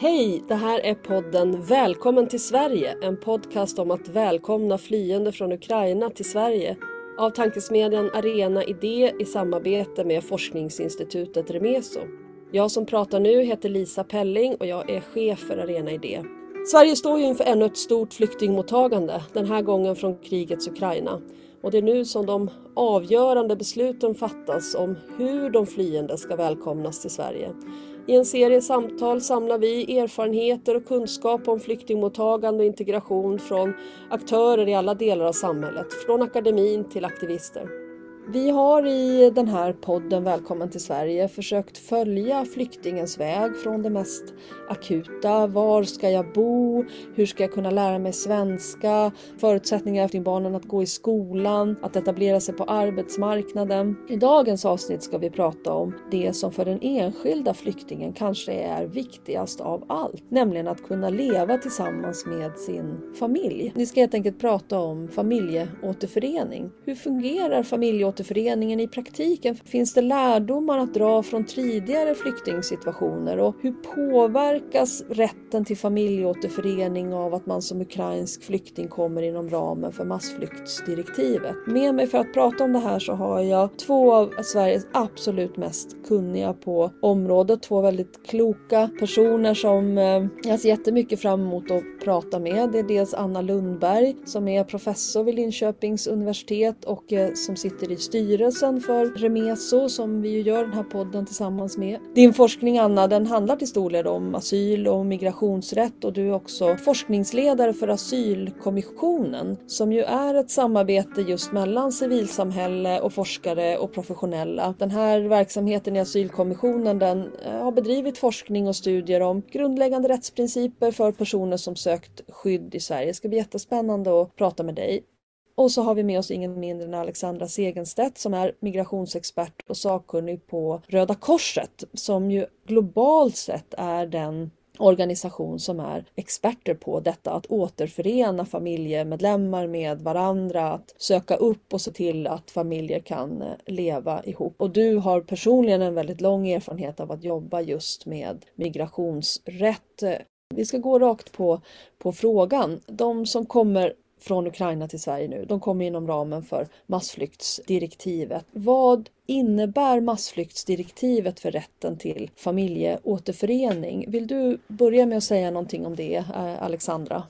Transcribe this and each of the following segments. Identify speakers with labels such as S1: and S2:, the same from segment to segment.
S1: Hej! Det här är podden Välkommen till Sverige, en podcast om att välkomna flyende från Ukraina till Sverige av tankesmedjan Arena Idé i samarbete med forskningsinstitutet Remeso. Jag som pratar nu heter Lisa Pelling och jag är chef för Arena Idé. Sverige står ju inför ännu ett stort flyktingmottagande, den här gången från krigets Ukraina. Och det är nu som de avgörande besluten fattas om hur de flyende ska välkomnas till Sverige. I en serie samtal samlar vi erfarenheter och kunskap om flyktingmottagande och integration från aktörer i alla delar av samhället, från akademin till aktivister. Vi har i den här podden Välkommen till Sverige försökt följa flyktingens väg från det mest akuta. Var ska jag bo? Hur ska jag kunna lära mig svenska? Förutsättningar för barnen att gå i skolan, att etablera sig på arbetsmarknaden. I dagens avsnitt ska vi prata om det som för den enskilda flyktingen kanske är viktigast av allt, nämligen att kunna leva tillsammans med sin familj. Vi ska helt enkelt prata om familjeåterförening. Hur fungerar familjeåterförening återföreningen i praktiken? Finns det lärdomar att dra från tidigare flyktingsituationer och hur påverkas rätten till familjeåterförening av att man som ukrainsk flykting kommer inom ramen för massflyktsdirektivet? Med mig för att prata om det här så har jag två av Sveriges absolut mest kunniga på området, två väldigt kloka personer som eh, jag ser jättemycket fram emot att prata med. Det är dels Anna Lundberg som är professor vid Linköpings universitet och eh, som sitter i styrelsen för Remeso som vi ju gör den här podden tillsammans med. Din forskning Anna, den handlar till stor del om asyl och migrationsrätt och du är också forskningsledare för Asylkommissionen som ju är ett samarbete just mellan civilsamhälle och forskare och professionella. Den här verksamheten i Asylkommissionen den eh, har bedrivit forskning och studier om grundläggande rättsprinciper för personer som sökt skydd i Sverige. Det ska bli jättespännande att prata med dig. Och så har vi med oss ingen mindre än Alexandra Segenstedt som är migrationsexpert och sakkunnig på Röda Korset som ju globalt sett är den organisation som är experter på detta att återförena familjemedlemmar med varandra, att söka upp och se till att familjer kan eh, leva ihop. Och du har personligen en väldigt lång erfarenhet av att jobba just med migrationsrätt. Vi ska gå rakt på, på frågan. De som kommer från Ukraina till Sverige nu. De kommer inom ramen för massflyktsdirektivet. Vad innebär massflyktsdirektivet för rätten till familjeåterförening? Vill du börja med att säga någonting om det, eh, Alexandra?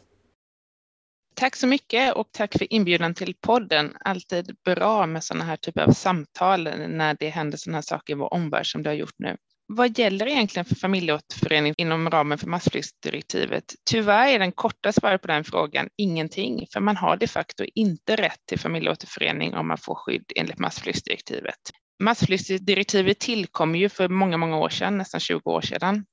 S2: Tack så mycket och tack för inbjudan till podden. Alltid bra med sådana här typer av samtal när det händer sådana här saker i vår omvärld som det har gjort nu. Vad gäller egentligen för familjeåterförening inom ramen för massflyktsdirektivet? Tyvärr är den korta svaret på den frågan ingenting, för man har de facto inte rätt till familjeåterförening om man får skydd enligt massflyktsdirektivet. Massflyktsdirektivet tillkom ju för många, många år sedan, nästan 20 år sedan,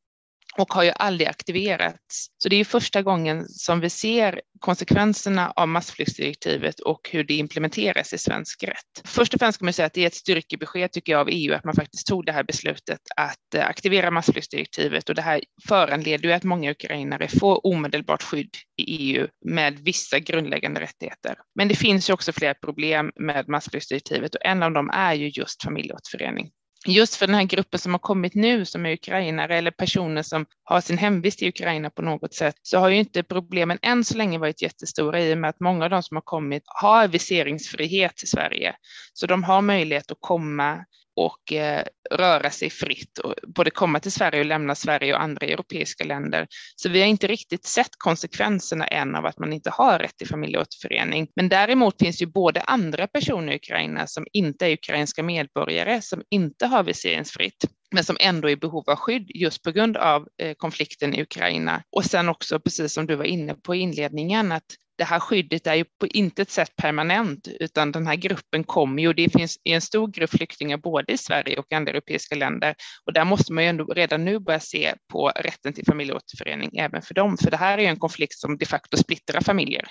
S2: och har ju aldrig aktiverats. Så det är första gången som vi ser konsekvenserna av massflyktsdirektivet och hur det implementeras i svensk rätt. Först och främst kan man säga att det är ett styrkebesked tycker jag av EU att man faktiskt tog det här beslutet att eh, aktivera massflyktsdirektivet och det här föranleder ju att många ukrainare får omedelbart skydd i EU med vissa grundläggande rättigheter. Men det finns ju också flera problem med massflyktsdirektivet och en av dem är ju just familjeåterförening just för den här gruppen som har kommit nu som är ukrainare eller personer som har sin hemvist i Ukraina på något sätt så har ju inte problemen än så länge varit jättestora i och med att många av de som har kommit har viseringsfrihet i Sverige. Så de har möjlighet att komma och eh, röra sig fritt och både komma till Sverige och lämna Sverige och andra europeiska länder. Så vi har inte riktigt sett konsekvenserna än av att man inte har rätt till familjeåterförening. Men däremot finns ju både andra personer i Ukraina som inte är ukrainska medborgare som inte har viseringsfritt men som ändå är i behov av skydd just på grund av eh, konflikten i Ukraina. Och sen också, precis som du var inne på i inledningen, att det här skyddet är ju på intet sätt permanent, utan den här gruppen kommer ju, det finns en stor grupp flyktingar både i Sverige och andra europeiska länder och där måste man ju ändå redan nu börja se på rätten till familjeåterförening även för dem, för det här är ju en konflikt som de facto splittrar familjer.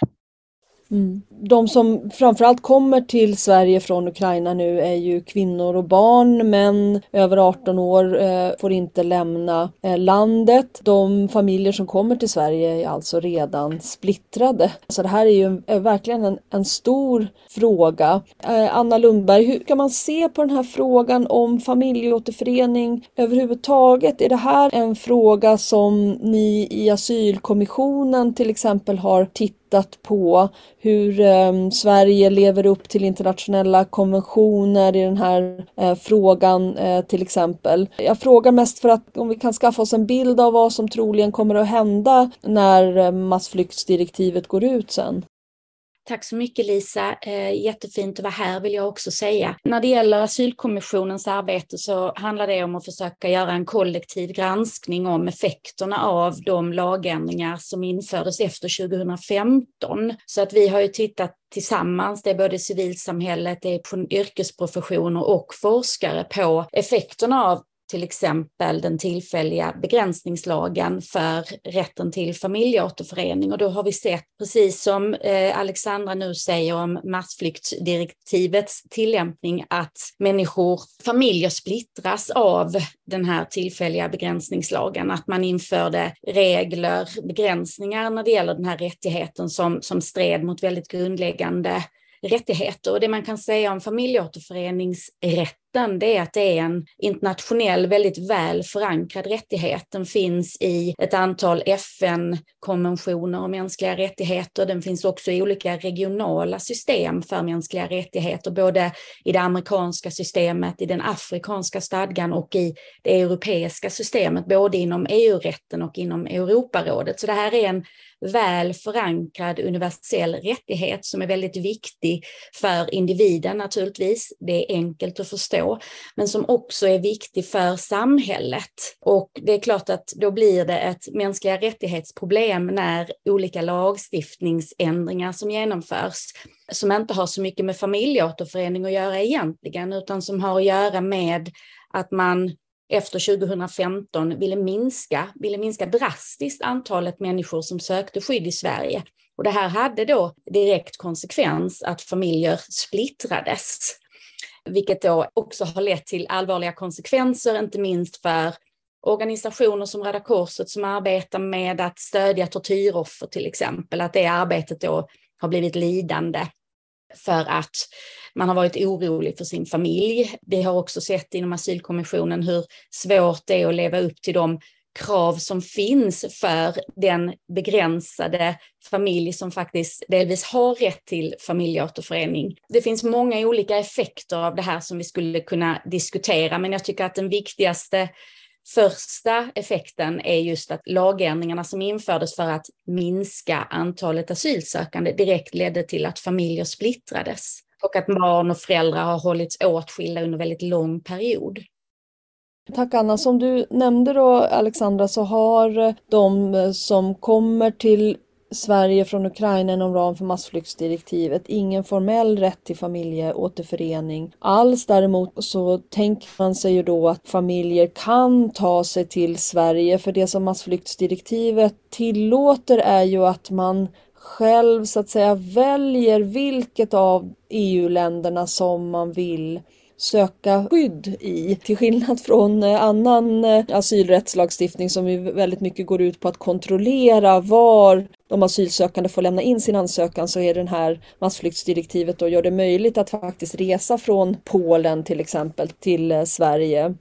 S1: Mm. De som framförallt kommer till Sverige från Ukraina nu är ju kvinnor och barn. Män över 18 år eh, får inte lämna eh, landet. De familjer som kommer till Sverige är alltså redan splittrade. Så det här är ju är eh, verkligen en, en stor fråga. Eh, Anna Lundberg, hur kan man se på den här frågan om familjeåterförening överhuvudtaget? Är det här en fråga som ni i asylkommissionen till exempel har tittat tittat på hur eh, Sverige lever upp till internationella konventioner i den här eh, frågan eh, till exempel. Jag frågar mest för att om vi kan skaffa oss en bild av vad som troligen kommer att hända när eh, massflyktsdirektivet går ut sen.
S3: Tack så mycket Lisa. Eh, jättefint att vara här vill jag också säga. När det gäller asylkommissionens arbete så handlar det om att försöka göra en kollektiv granskning om effekterna av de lagändringar som infördes efter 2015. Så att vi har ju tittat tillsammans, det är både civilsamhället, det är yrkesprofessioner och forskare på effekterna av till exempel den tillfälliga begränsningslagen för rätten till familjeåterförening. Och då har vi sett, precis som eh, Alexandra nu säger om massflyktsdirektivets tillämpning, att människor, familjer splittras av den här tillfälliga begränsningslagen, att man införde regler, begränsningar när det gäller den här rättigheten som, som stred mot väldigt grundläggande rättigheter. Och det man kan säga om familjeåterföreningsrätt botten det är att det är en internationell, väldigt väl förankrad rättighet. Den finns i ett antal FN-konventioner om mänskliga rättigheter. Den finns också i olika regionala system för mänskliga rättigheter, både i det amerikanska systemet, i den afrikanska stadgan och i det europeiska systemet, både inom EU-rätten och inom Europarådet. Så det här är en väl förankrad universell rättighet som är väldigt viktig för individen naturligtvis. Det är enkelt att förstå, men som också är viktig för samhället. Och det är klart att då blir det ett mänskliga rättighetsproblem när olika lagstiftningsändringar som genomförs som inte har så mycket med familjeåterförening att göra egentligen, utan som har att göra med att man efter 2015 ville minska, ville minska drastiskt antalet människor som sökte skydd i Sverige. Och det här hade då direkt konsekvens att familjer splittrades, vilket då också har lett till allvarliga konsekvenser, inte minst för organisationer som Röda Korset som arbetar med att stödja tortyroffer till exempel, att det arbetet då har blivit lidande för att man har varit orolig för sin familj. Vi har också sett inom asylkommissionen hur svårt det är att leva upp till de krav som finns för den begränsade familj som faktiskt delvis har rätt till familjeåterförening. Det finns många olika effekter av det här som vi skulle kunna diskutera, men jag tycker att den viktigaste första effekten är just att lagändringarna som infördes för att minska antalet asylsökande direkt ledde till att familjer splittrades och att barn och föräldrar har hållits åtskilda under väldigt lång period.
S1: Tack Anna. Som du nämnde då Alexandra så har de som kommer till Sverige från Ukraina inom ram för massflyktsdirektivet ingen formell rätt till familjeåterförening alls. Däremot så tänker man sig ju då att familjer kan ta sig till Sverige för det som massflyktsdirektivet tillåter är ju att man själv så att säga väljer vilket av EU-länderna som man vill söka skydd i. Till skillnad från eh, annan eh, asylrättslagstiftning som ju väldigt mycket går ut på att kontrollera var de asylsökande får lämna in sin ansökan så är den här massflyktsdirektivet och gör det möjligt att faktiskt resa från Polen till exempel till eh, Sverige.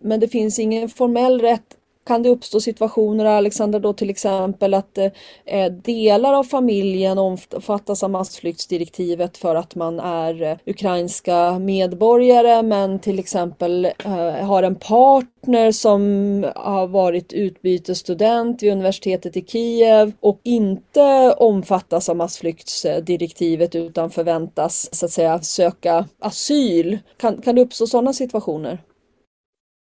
S1: Men det finns ingen formell rätt kan det uppstå situationer, Alexandra, då till exempel att eh, eh, delar av familjen omfattas av massflyktsdirektivet för att man är eh, ukrainska medborgare men till exempel eh, har en partner som har varit utbytesstudent vid universitetet i Kiev och inte omfattas av massflyktsdirektivet utan förväntas så att säga söka asyl. Kan, kan det uppstå sådana situationer?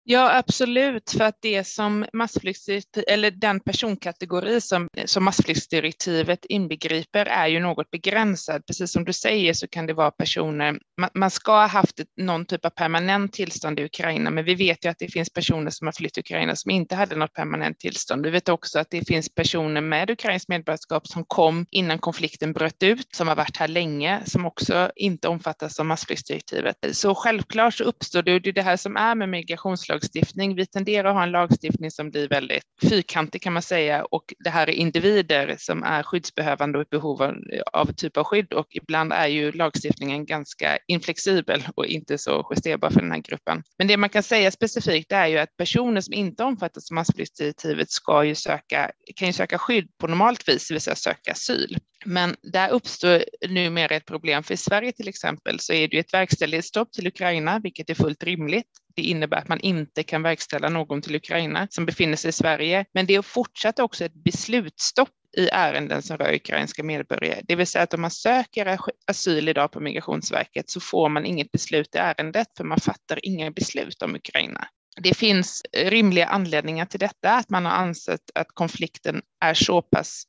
S2: Ja, absolut, för att det som massflyktsdirektiv, eller den personkategori som, som massflyktsdirektivet inbegriper är ju något begränsad. Precis som du säger så kan det vara personer, man, man ska ha haft någon typ av permanent tillstånd i Ukraina, men vi vet ju att det finns personer som har flytt Ukraina som inte hade något permanent tillstånd. Vi vet också att det finns personer med ukrainskt medborgarskap som kom innan konflikten bröt ut, som har varit här länge, som också inte omfattas av massflyktsdirektivet. Så självklart så uppstår det, och det är det här som är med migrationslagstiftningen, lagstiftning. Vi tenderar att ha en lagstiftning som blir väldigt fyrkantig kan man säga och det här är individer som är skyddsbehövande och i behov av, av typ av skydd och ibland är ju lagstiftningen ganska inflexibel och inte så justerbar för den här gruppen. Men det man kan säga specifikt är ju att personer som inte omfattas av massflyktsdirektivet ska ju söka, kan ju söka skydd på normalt vis, det vill säga söka asyl. Men där uppstår numera ett problem, för i Sverige till exempel så är det ju ett verkställighetsstopp till Ukraina, vilket är fullt rimligt. Det innebär att man inte kan verkställa någon till Ukraina som befinner sig i Sverige, men det är fortsatt också ett beslutsstopp i ärenden som rör ukrainska medborgare. Det vill säga att om man söker asyl idag på Migrationsverket så får man inget beslut i ärendet för man fattar inga beslut om Ukraina. Det finns rimliga anledningar till detta, att man har ansett att konflikten är så pass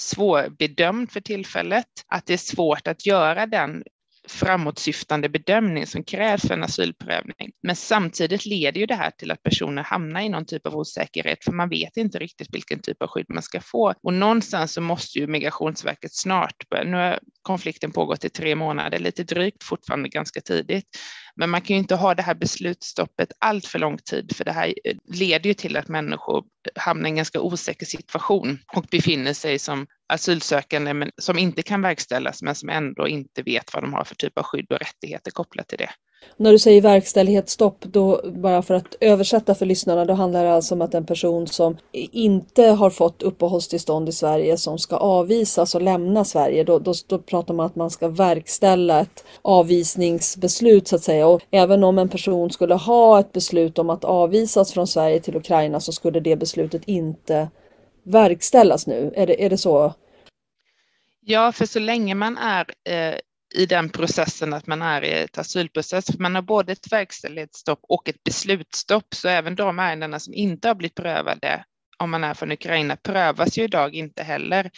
S2: svårbedömd för tillfället, att det är svårt att göra den framåtsyftande bedömning som krävs för en asylprövning. Men samtidigt leder ju det här till att personer hamnar i någon typ av osäkerhet, för man vet inte riktigt vilken typ av skydd man ska få. Och någonstans så måste ju Migrationsverket snart nu har konflikten pågått i tre månader, lite drygt fortfarande ganska tidigt, men man kan ju inte ha det här beslutsstoppet allt för lång tid, för det här eh, leder ju till att människor eh, hamnar i en ganska osäker situation och befinner sig som asylsökande men som inte kan verkställas, men som ändå inte vet vad de har för typ av skydd och rättigheter kopplat till det.
S1: När du säger verkställighetsstopp, då, bara för att översätta för lyssnarna, då handlar det alltså om att en person som inte har fått uppehållstillstånd i Sverige som ska avvisas och lämna Sverige, då, då, då pratar man att man ska verkställa ett avvisningsbeslut så att säga. Och även om en person skulle ha ett beslut om att avvisas från Sverige till Ukraina så skulle det beslutet inte verkställas nu. Är det, är det så?
S2: Ja, för så länge man är eh, i den processen att man är i ett asylprocess. För man har både ett verkställighetsstopp och ett beslutsstopp, så även de ärendena som inte har blivit prövade om man är från Ukraina prövas ju idag inte heller.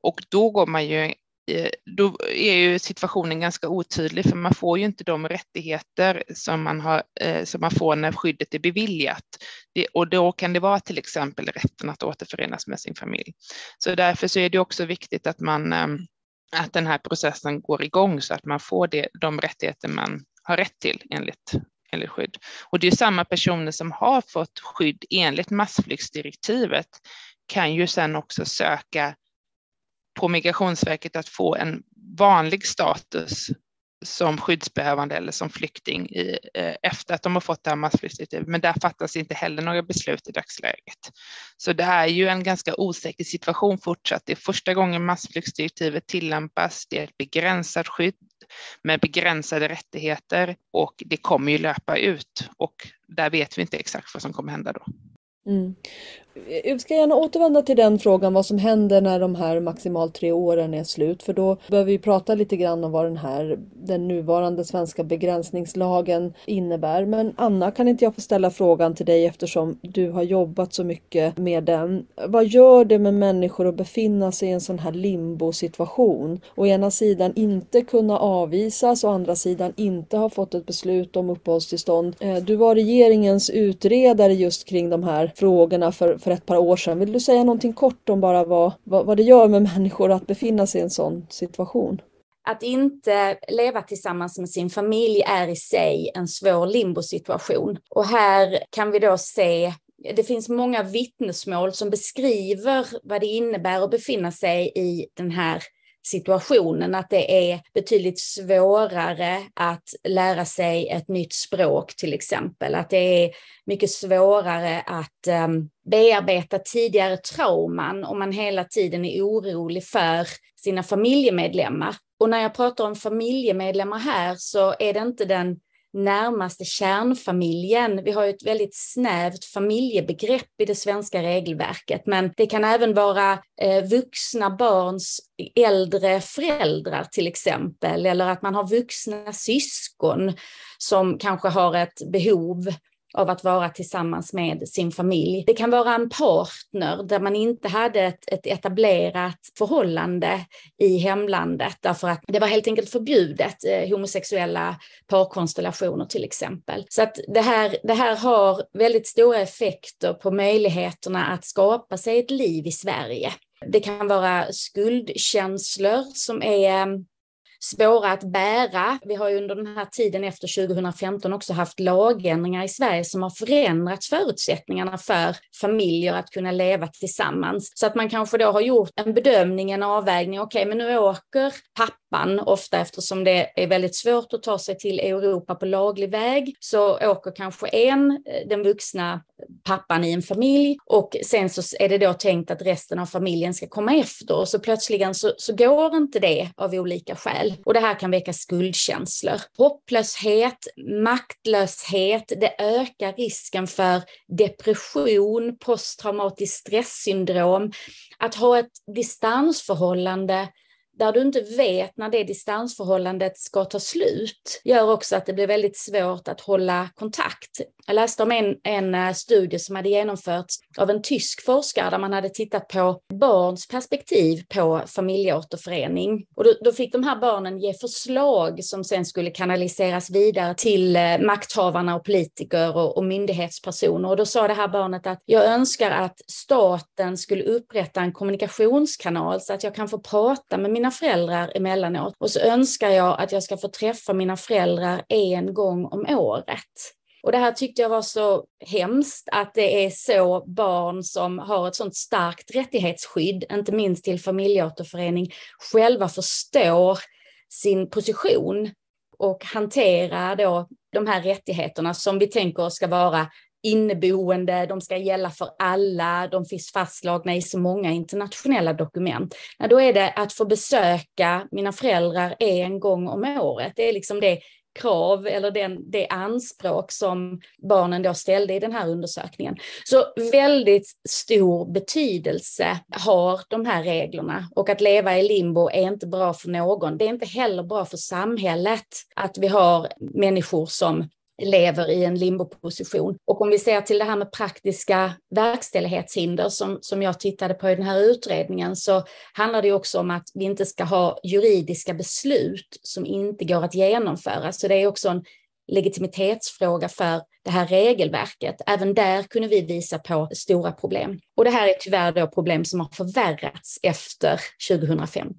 S2: Och då går man ju eh, då är ju situationen ganska otydlig för man får ju inte de rättigheter som man, har, eh, som man får när skyddet är beviljat. Det, och då kan det vara till exempel rätten att återförenas med sin familj. Så därför så är det också viktigt att man ehm, att den här processen går igång så att man får det, de rättigheter man har rätt till enligt, enligt skydd. Och det är samma personer som har fått skydd enligt massflyktsdirektivet kan ju sen också söka på Migrationsverket att få en vanlig status som skyddsbehövande eller som flykting i, eh, efter att de har fått det här massflyktsdirektivet. Men där fattas inte heller några beslut i dagsläget. Så det är ju en ganska osäker situation fortsatt. Det är första gången massflyktsdirektivet tillämpas. Det är ett begränsat skydd med begränsade rättigheter och det kommer ju löpa ut och där vet vi inte exakt vad som kommer hända då.
S1: Mm. Jag ska gärna återvända till den frågan vad som händer när de här maximalt tre åren är slut för då behöver vi prata lite grann om vad den här den nuvarande svenska begränsningslagen innebär. Men Anna, kan inte jag få ställa frågan till dig eftersom du har jobbat så mycket med den. Vad gör det med människor att befinna sig i en sån här limbo situation? Å ena sidan inte kunna avvisas, å andra sidan inte ha fått ett beslut om uppehållstillstånd. Eh, du var regeringens utredare just kring de här frågorna för för ett par år sedan. Vill du säga någonting kort om bara vad, vad, vad det gör med människor att befinna sig i en sån situation?
S3: Att inte leva tillsammans med sin familj är i sig en svår limbosituation. Och här kan vi då se det finns många vittnesmål som beskriver vad det innebär att befinna sig i den här situationen, att det är betydligt svårare att lära sig ett nytt språk till exempel, att det är mycket svårare att um, bearbeta tidigare trauman om man hela tiden är orolig för sina familjemedlemmar. Och när jag pratar om familjemedlemmar här så är det inte den närmaste kärnfamiljen. Vi har ju ett väldigt snävt familjebegrepp i det svenska regelverket, men det kan även vara eh, vuxna barns äldre föräldrar till exempel, eller att man har vuxna syskon som kanske har ett behov av att vara tillsammans med sin familj. Det kan vara en partner där man inte hade ett, ett etablerat förhållande i hemlandet därför att det var helt enkelt förbjudet, eh, homosexuella parkonstellationer till exempel. Så att det här, det här har väldigt stora effekter på möjligheterna att skapa sig ett liv i Sverige. Det kan vara skuldkänslor som är svåra att bära. Vi har ju under den här tiden efter 2015 också haft lagändringar i Sverige som har förändrat förutsättningarna för familjer att kunna leva tillsammans. Så att man kanske då har gjort en bedömning, en avvägning, okej, okay, men nu åker pappan, ofta eftersom det är väldigt svårt att ta sig till Europa på laglig väg, så åker kanske en, eh, den vuxna pappan i en familj och sen så är det då tänkt att resten av familjen ska komma efter och så plötsligen så, så går inte det av olika skäl. Och det här kan väcka skuldkänslor. Hopplöshet, maktlöshet, det ökar risken för depression, posttraumatiskt stresssyndrom. Att ha ett distansförhållande där du inte vet när det distansförhållandet ska ta slut gör också att det blir väldigt svårt att hålla kontakt. Jag läste om en, en eh, studie som hade genomförts av en tysk forskare där man hade tittat på barns perspektiv på familjeåterförening. Och då, då fick de här barnen ge förslag som sen skulle kanaliseras vidare till eh, makthavarna och politiker och, och myndighetspersoner. Och då sa det här barnet att jag önskar att staten skulle upprätta en kommunikationskanal så att jag kan få prata med mina föräldrar emellanåt. Och så önskar jag att jag ska få träffa mina föräldrar en gång om året. Och det här tyckte jag var så hemskt, att det är så barn som har ett sånt starkt rättighetsskydd, inte minst till familjeåterförening, själva förstår sin position och hanterar då de här rättigheterna som vi tänker ska vara inneboende, de ska gälla för alla, de finns fastslagna i så många internationella dokument. Ja, då är det att få besöka mina föräldrar en gång om året. Det är liksom det krav eller den, det anspråk som barnen då ställde i den här undersökningen. Så väldigt stor betydelse har de här reglerna och att leva i limbo är inte bra för någon. Det är inte heller bra för samhället att vi har människor som lever i en limboposition. Och om vi ser till det här med praktiska verkställighetshinder som, som jag tittade på i den här utredningen så handlar det också om att vi inte ska ha juridiska beslut som inte går att genomföra. Så det är också en legitimitetsfråga för det här regelverket. Även där kunde vi visa på stora problem. Och det här är tyvärr då problem som har förvärrats efter 2015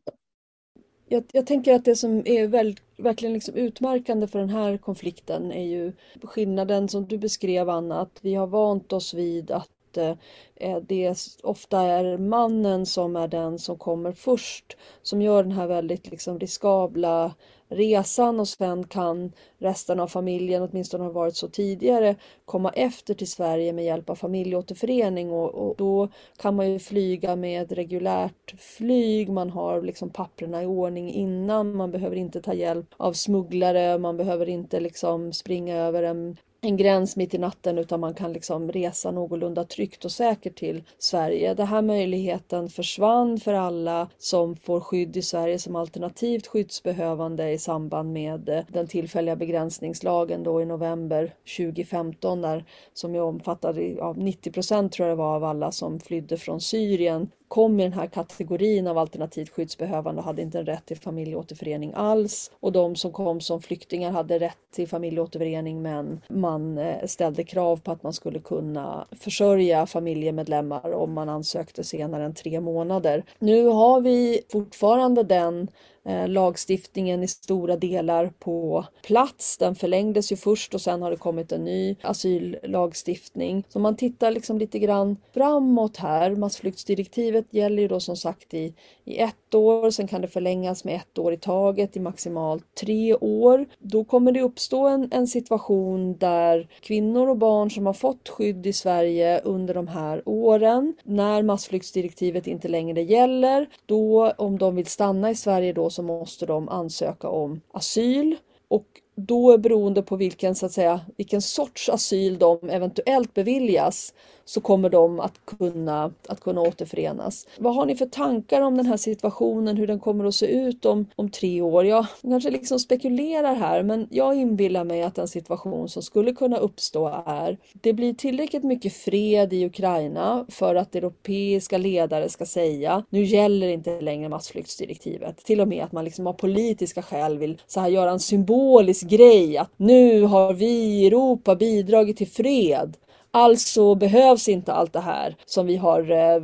S1: jag, jag, tänker att det som är väl, verkligen liksom utmärkande för den här konflikten är ju skillnaden som du beskrev Anna, att vi har vant oss vid att eh, eh det ofta är mannen som är den som kommer först, som gör den här väldigt liksom riskabla resan och sen kan resten av familjen, åtminstone har varit så tidigare, komma efter till Sverige med hjälp av familjeåterförening. Och, och då kan man ju flyga med reguljärt flyg, man har liksom papperna i ordning innan, man behöver inte ta hjälp av smugglare, man behöver inte liksom springa över en en gräns mitt i natten utan man kan liksom resa någorlunda tryggt och säkert till Sverige. Den här möjligheten försvann för alla som får skydd i Sverige som alternativt skyddsbehövande i samband med eh, den tillfälliga begränsningslagen då i november 2015 där som ju omfattade ja, 90 procent tror jag det var av alla som flydde från Syrien kom i den här kategorin av alternativt skyddsbehövande och hade inte en rätt till familjeåterförening alls. Och de som kom som flyktingar hade rätt till familjeåterförening men man eh, ställde krav på att man skulle kunna försörja familjemedlemmar om man ansökte senare än tre månader. Nu har vi fortfarande den Eh, lagstiftningen i stora delar på plats. Den förlängdes ju först och sen har det kommit en ny asyllagstiftning. Så man tittar liksom lite grann framåt här. Massflyktsdirektivet gäller ju då som sagt i, i ett år, sen kan det förlängas med ett år i taget i maximalt tre år. Då kommer det uppstå en, en situation där kvinnor och barn som har fått skydd i Sverige under de här åren, när massflyktsdirektivet inte längre gäller, då om de vill stanna i Sverige då så måste de ansöka om asyl. Och då beroende på vilken, så att säga, vilken sorts asyl de eventuellt beviljas så kommer de att kunna, att kunna återförenas. Vad har ni för tankar om den här situationen, hur den kommer att se ut om, om tre år? Jag kanske liksom spekulerar här men jag inbillar mig att en situation som skulle kunna uppstå är det blir tillräckligt mycket fred i Ukraina för att europeiska ledare ska säga nu gäller inte längre massflyktsdirektivet. Till och med att man liksom av politiska skäl vill så här göra en symbolisk grej att nu har vi i Europa bidragit till fred. Alltså behövs inte allt det här som vi har eh,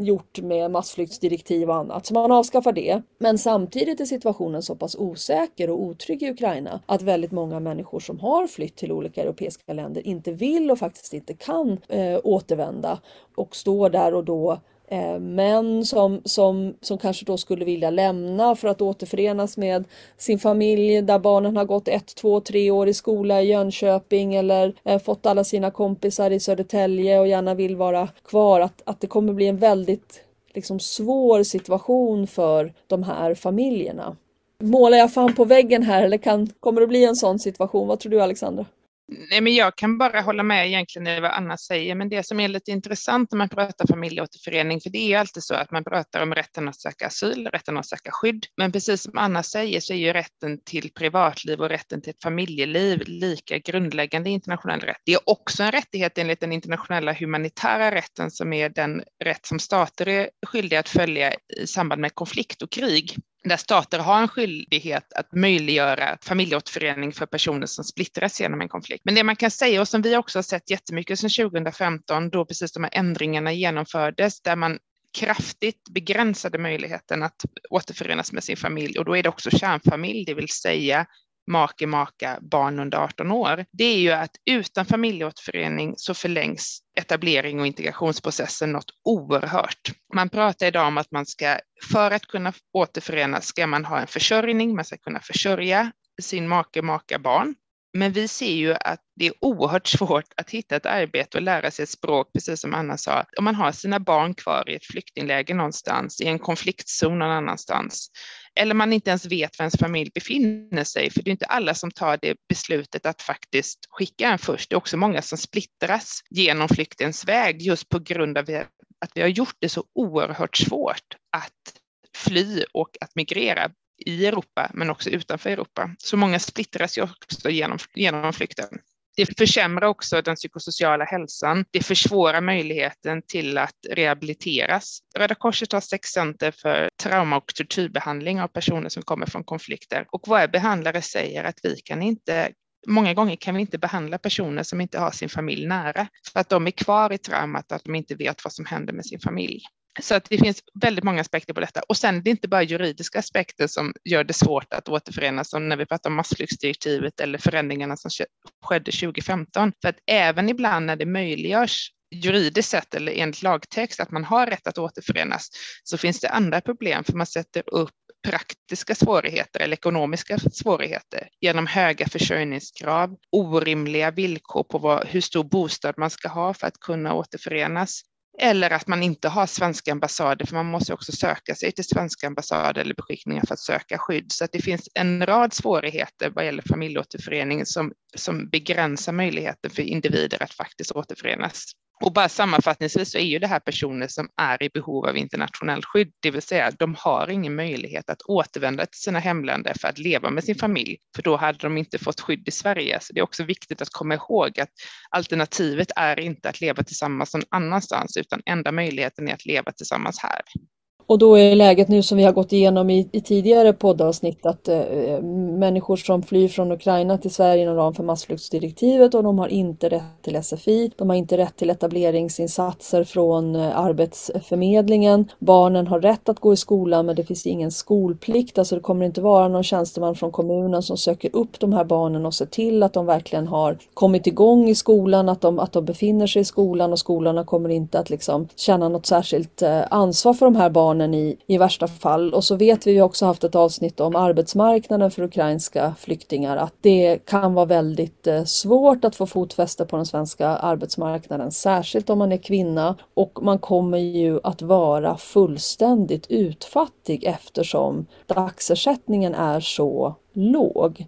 S1: gjort med massflyktsdirektiv och annat. Så man avskaffar det. Men samtidigt är situationen så pass osäker och otrygg i Ukraina att väldigt många människor som har flytt till olika europeiska länder inte vill och faktiskt inte kan eh, återvända och står där och då eh, män som, som, som kanske då skulle vilja lämna för att återförenas med sin familj där barnen har gått ett, två, tre år i skola i Jönköping eller eh, fått alla sina kompisar i Södertälje och gärna vill vara kvar. Att, att det kommer bli en väldigt liksom, svår situation för de här familjerna. Målar jag fan på väggen här eller kan, kommer det bli en sån situation? Vad tror du Alexandra?
S2: Nej, men jag kan bara hålla med egentligen i vad Anna säger, men det som är lite intressant när man pratar familjeåterförening, för det är alltid så att man pratar om rätten att söka asyl, rätten att söka skydd. Men precis som Anna säger så är ju rätten till privatliv och rätten till ett familjeliv lika grundläggande internationell rätt. Det är också en rättighet enligt den internationella humanitära rätten som är den rätt som stater är skyldiga att följa i samband med konflikt och krig där stater har en skyldighet att möjliggöra familjeåterförening för personer som splittras genom en konflikt. Men det man kan säga och som vi också har sett jättemycket sedan 2015 då precis de här ändringarna genomfördes där man kraftigt begränsade möjligheten att återförenas med sin familj och då är det också kärnfamilj, det vill säga make, maka, barn under 18 år, det är ju att utan familjeåterförening så förlängs etablering och integrationsprocessen något oerhört. Man pratar idag om att man ska, för att kunna återförenas ska man ha en försörjning, man ska kunna försörja sin make, maka, barn. Men vi ser ju att det är oerhört svårt att hitta ett arbete och lära sig ett språk, precis som Anna sa. Om man har sina barn kvar i ett flyktingläger någonstans, i en konfliktzon någon annanstans, eller man inte ens vet var ens familj befinner sig, för det är inte alla som tar det beslutet att faktiskt skicka en först. Det är också många som splittras genom flyktens väg just på grund av att vi har gjort det så oerhört svårt att fly och att migrera i Europa, men också utanför Europa. Så många splittras ju också genom, genom flykten. Det försämrar också den psykosociala hälsan. Det försvårar möjligheten till att rehabiliteras. Röda Korset har sex center för trauma och tortyrbehandling av personer som kommer från konflikter. Och våra behandlare säger att vi kan inte Många gånger kan vi inte behandla personer som inte har sin familj nära för att de är kvar i traumat, att de inte vet vad som händer med sin familj. Så att det finns väldigt många aspekter på detta. Och sen det är inte bara juridiska aspekter som gör det svårt att återförenas, som när vi pratar om massflyktsdirektivet eller förändringarna som skedde 2015. För att även ibland när det möjliggörs juridiskt sett eller enligt lagtext att man har rätt att återförenas så finns det andra problem för man sätter upp praktiska svårigheter eller ekonomiska svårigheter genom höga försörjningskrav, orimliga villkor på vad, hur stor bostad man ska ha för att kunna återförenas eller att man inte har svenska ambassader, för man måste också söka sig till svenska ambassader eller beskickningar för att söka skydd. Så att det finns en rad svårigheter vad gäller familjeåterförening som, som begränsar möjligheten för individer att faktiskt återförenas. Och bara sammanfattningsvis så är ju det här personer som är i behov av internationellt skydd, det vill säga de har ingen möjlighet att återvända till sina hemländer för att leva med sin familj, för då hade de inte fått skydd i Sverige. Så det är också viktigt att komma ihåg att alternativet är inte att leva tillsammans någon annanstans, utan enda möjligheten är att leva tillsammans här.
S1: Och då är läget nu som vi har gått igenom i, i tidigare poddavsnitt att eh, människor som flyr från Ukraina till Sverige inom ram för massflyktsdirektivet och de har inte rätt till SFI. De har inte rätt till etableringsinsatser från eh, Arbetsförmedlingen. Barnen har rätt att gå i skolan men det finns ingen skolplikt. Alltså det kommer inte vara någon tjänsteman från kommunen som söker upp de här barnen och ser till att de verkligen har kommit igång i skolan, att de, att de befinner sig i skolan och skolorna kommer inte att liksom känna något särskilt eh, ansvar för de här barnen barnen i, i värsta fall. Och så vet vi, vi har också haft ett avsnitt om arbetsmarknaden för ukrainska flyktingar, att det kan vara väldigt eh, svårt att få fotfäste på den svenska arbetsmarknaden, särskilt om man är kvinna. Och man kommer ju att vara fullständigt utfattig eftersom dagsersättningen är så låg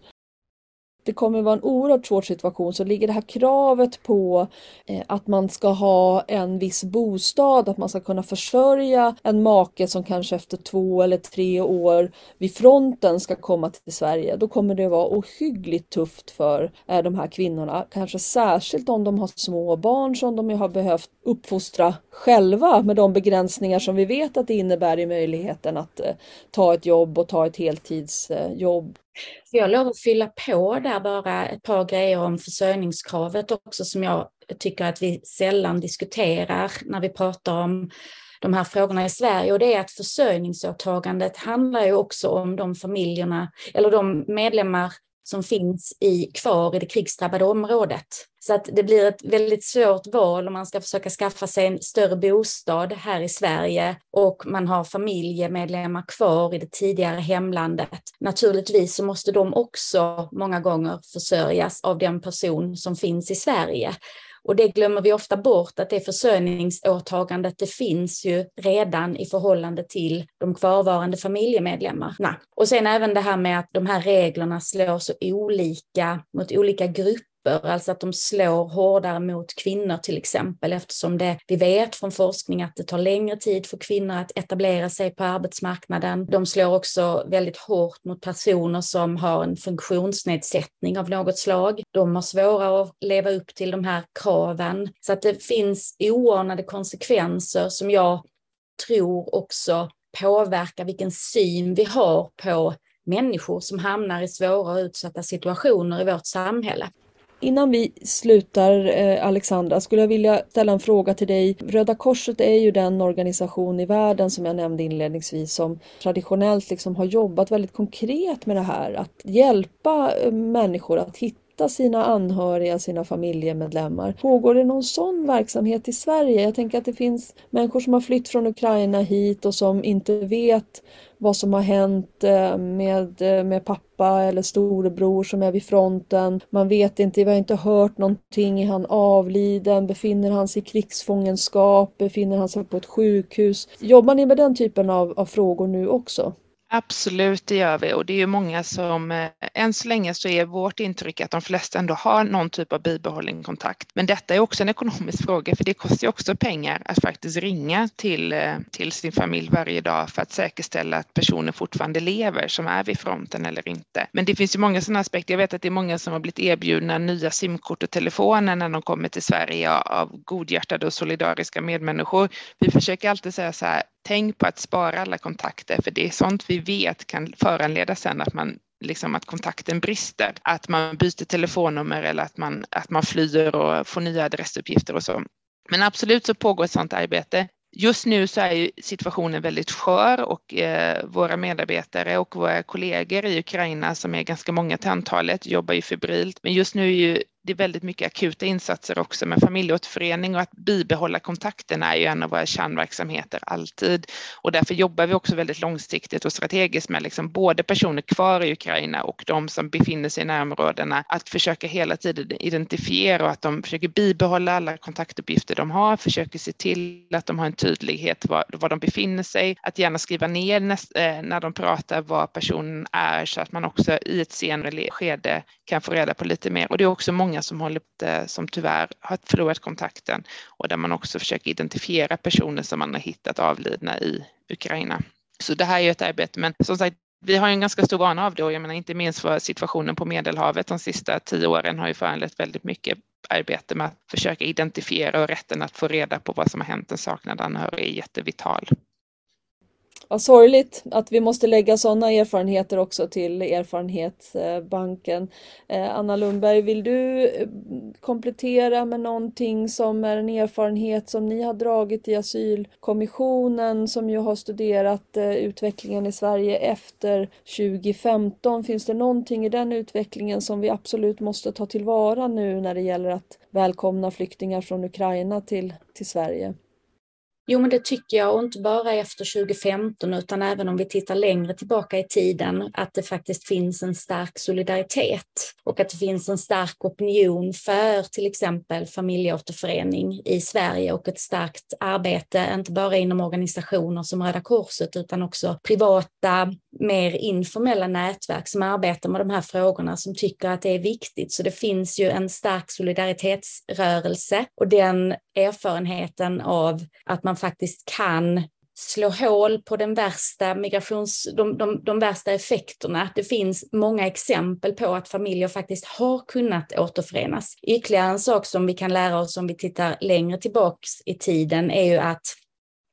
S1: det kommer vara en oerhört svår situation så ligger det här kravet på eh, att man ska ha en viss bostad, att man ska kunna försörja en make som kanske efter två eller tre år vid fronten ska komma till Sverige. Då kommer det vara ohyggligt tufft för eh, de här kvinnorna, kanske särskilt om de har små barn som de har behövt uppfostra själva med de begränsningar som vi vet att det innebär i möjligheten att eh, ta ett jobb och ta ett heltidsjobb.
S3: Får jag lov att fylla på där bara ett par grejer om försörjningskravet också som jag tycker att vi sällan diskuterar när vi pratar om de här frågorna i Sverige och det är att försörjningsåtagandet handlar ju också om de familjerna eller de medlemmar som finns i, kvar i det krigsdrabbade området. Så att det blir ett väldigt svårt val om man ska försöka skaffa sig en större bostad här i Sverige och man har familjemedlemmar kvar i det tidigare hemlandet. Naturligtvis så måste de också många gånger försörjas av den person som finns i Sverige. Och det glömmer vi ofta bort att det försörjningsåtagandet det finns ju redan i förhållande till de kvarvarande familjemedlemmarna. Och sen även det här med att de här reglerna slår så olika mot olika grupper alltså att de slår hårdare mot kvinnor till exempel, eftersom det, vi vet från forskning att det tar längre tid för kvinnor att etablera sig på arbetsmarknaden. De slår också väldigt hårt mot personer som har en funktionsnedsättning av något slag. De har svårare att leva upp till de här kraven. Så att det finns oanade konsekvenser som jag tror också påverkar vilken syn vi har på människor som hamnar i svåra och utsatta situationer i vårt samhälle.
S1: Innan vi slutar eh, Alexandra skulle jag vilja ställa en fråga till dig. Röda Korset är ju den organisation i världen som jag nämnde inledningsvis som traditionellt liksom har jobbat väldigt konkret med det här att hjälpa eh, människor att hitta hitta sina anhöriga, sina familjemedlemmar. Pågår det någon sån verksamhet i Sverige? Jag tänker att det finns människor som har flytt från Ukraina hit och som inte vet vad som har hänt eh, med, eh, med pappa eller storebror som är vid fronten. Man vet inte, vi har inte hört någonting. Är han avliden? Befinner han sig i krigsfångenskap? Befinner han sig på ett sjukhus? Jobbar ni med den typen av, av frågor nu också?
S2: Absolut, det gör vi och det är ju många som, eh, än så länge så är vårt intryck att de flesta ändå har någon typ av bibehållen kontakt. Men detta är också en ekonomisk fråga för det kostar ju också pengar att faktiskt ringa till, eh, till sin familj varje dag för att säkerställa att personen fortfarande lever som är vid fronten eller inte. Men det finns ju många sådana aspekter. Jag vet att det är många som har blivit erbjudna nya simkort och telefoner när de kommer till Sverige av godhjärtade och solidariska medmänniskor. Vi försöker alltid säga så här, tänk på att spara alla kontakter för det är sånt vi vet kan föranleda sen att man liksom att kontakten brister, att man byter telefonnummer eller att man, att man flyr och får nya adressuppgifter och så. Men absolut så pågår ett sådant arbete. Just nu så är situationen väldigt skör och eh, våra medarbetare och våra kollegor i Ukraina som är ganska många till antalet jobbar ju febrilt. Men just nu är ju det är väldigt mycket akuta insatser också med familjeåterförening och att bibehålla kontakten är ju en av våra kärnverksamheter alltid. Och därför jobbar vi också väldigt långsiktigt och strategiskt med liksom både personer kvar i Ukraina och de som befinner sig i närområdena. Att försöka hela tiden identifiera och att de försöker bibehålla alla kontaktuppgifter de har, försöker se till att de har en tydlighet var, var de befinner sig, att gärna skriva ner näst, eh, när de pratar var personen är så att man också i ett senare skede kan få reda på lite mer. Och det är också många många som håller som tyvärr har förlorat kontakten och där man också försöker identifiera personer som man har hittat avlidna i Ukraina. Så det här är ett arbete, men som sagt, vi har en ganska stor vana av det och jag menar inte minst för situationen på Medelhavet de sista tio åren har ju föranlett väldigt mycket arbete med att försöka identifiera och rätten att få reda på vad som har hänt en saknad anhörig är jättevital.
S1: Vad sorgligt att vi måste lägga sådana erfarenheter också till erfarenhetsbanken. Eh, Anna Lundberg, vill du eh, komplettera med någonting som är en erfarenhet som ni har dragit i asylkommissionen som ju har studerat eh, utvecklingen i Sverige efter 2015? Finns det någonting i den utvecklingen som vi absolut måste ta tillvara nu när det gäller att välkomna flyktingar från Ukraina till, till Sverige?
S3: Jo, men det tycker jag, och inte bara efter 2015 utan även om vi tittar längre tillbaka i tiden, att det faktiskt finns en stark solidaritet och att det finns en stark opinion för till exempel familjeåterförening i Sverige och ett starkt arbete, inte bara inom organisationer som Röda Korset utan också privata, mer informella nätverk som arbetar med de här frågorna som tycker att det är viktigt. Så det finns ju en stark solidaritetsrörelse och den erfarenheten av att man faktiskt kan slå hål på den värsta migrations, de, de, de värsta effekterna. Det finns många exempel på att familjer faktiskt har kunnat återförenas. Ytterligare en sak som vi kan lära oss om vi tittar längre tillbaks i tiden är ju att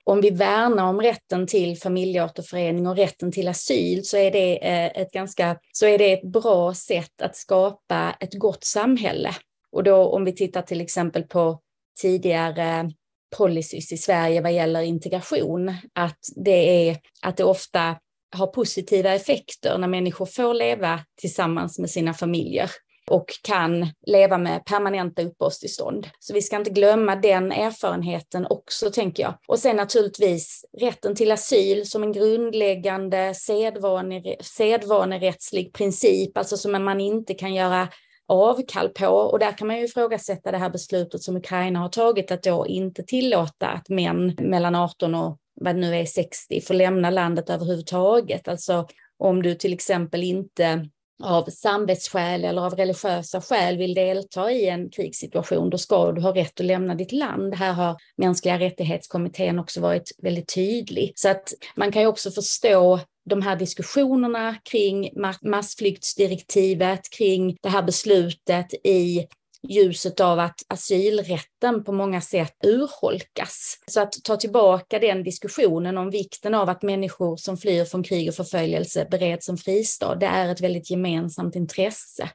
S3: om vi värnar om rätten till familjeåterförening och rätten till asyl så är det eh, ett ganska så är det ett bra sätt att skapa ett gott samhälle. Och då om vi tittar till exempel på tidigare policies i Sverige vad gäller integration, att det, är, att det ofta har positiva effekter när människor får leva tillsammans med sina familjer och kan leva med permanenta uppehållstillstånd. Så vi ska inte glömma den erfarenheten också, tänker jag. Och sen naturligtvis rätten till asyl som en grundläggande sedvanerättslig princip, alltså som man inte kan göra avkall på. Och där kan man ju ifrågasätta det här beslutet som Ukraina har tagit att då inte tillåta att män mellan 18 och vad det nu är 60 får lämna landet överhuvudtaget. Alltså om du till exempel inte av samvetsskäl eller av religiösa skäl vill delta i en krigssituation, då ska du ha rätt att lämna ditt land. Här har mänskliga rättighetskommittén också varit väldigt tydlig. Så att man kan ju också förstå de här diskussionerna kring massflyktsdirektivet, kring det här beslutet i ljuset av att asylrätten på många sätt urholkas. Så att ta tillbaka den diskussionen om vikten av att människor som flyr från krig och förföljelse bereds en fristad, det är ett väldigt gemensamt intresse.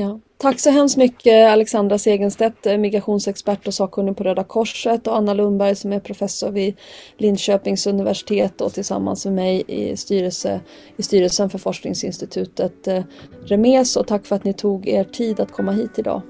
S1: Ja. Tack så hemskt mycket Alexandra Segenstedt, eh, migrationsexpert och sakkunnig på Röda Korset och Anna Lundberg som är professor vid Linköpings universitet och tillsammans med mig i, styrelse, i styrelsen för forskningsinstitutet eh, Remes och tack för att ni tog er tid att komma hit idag.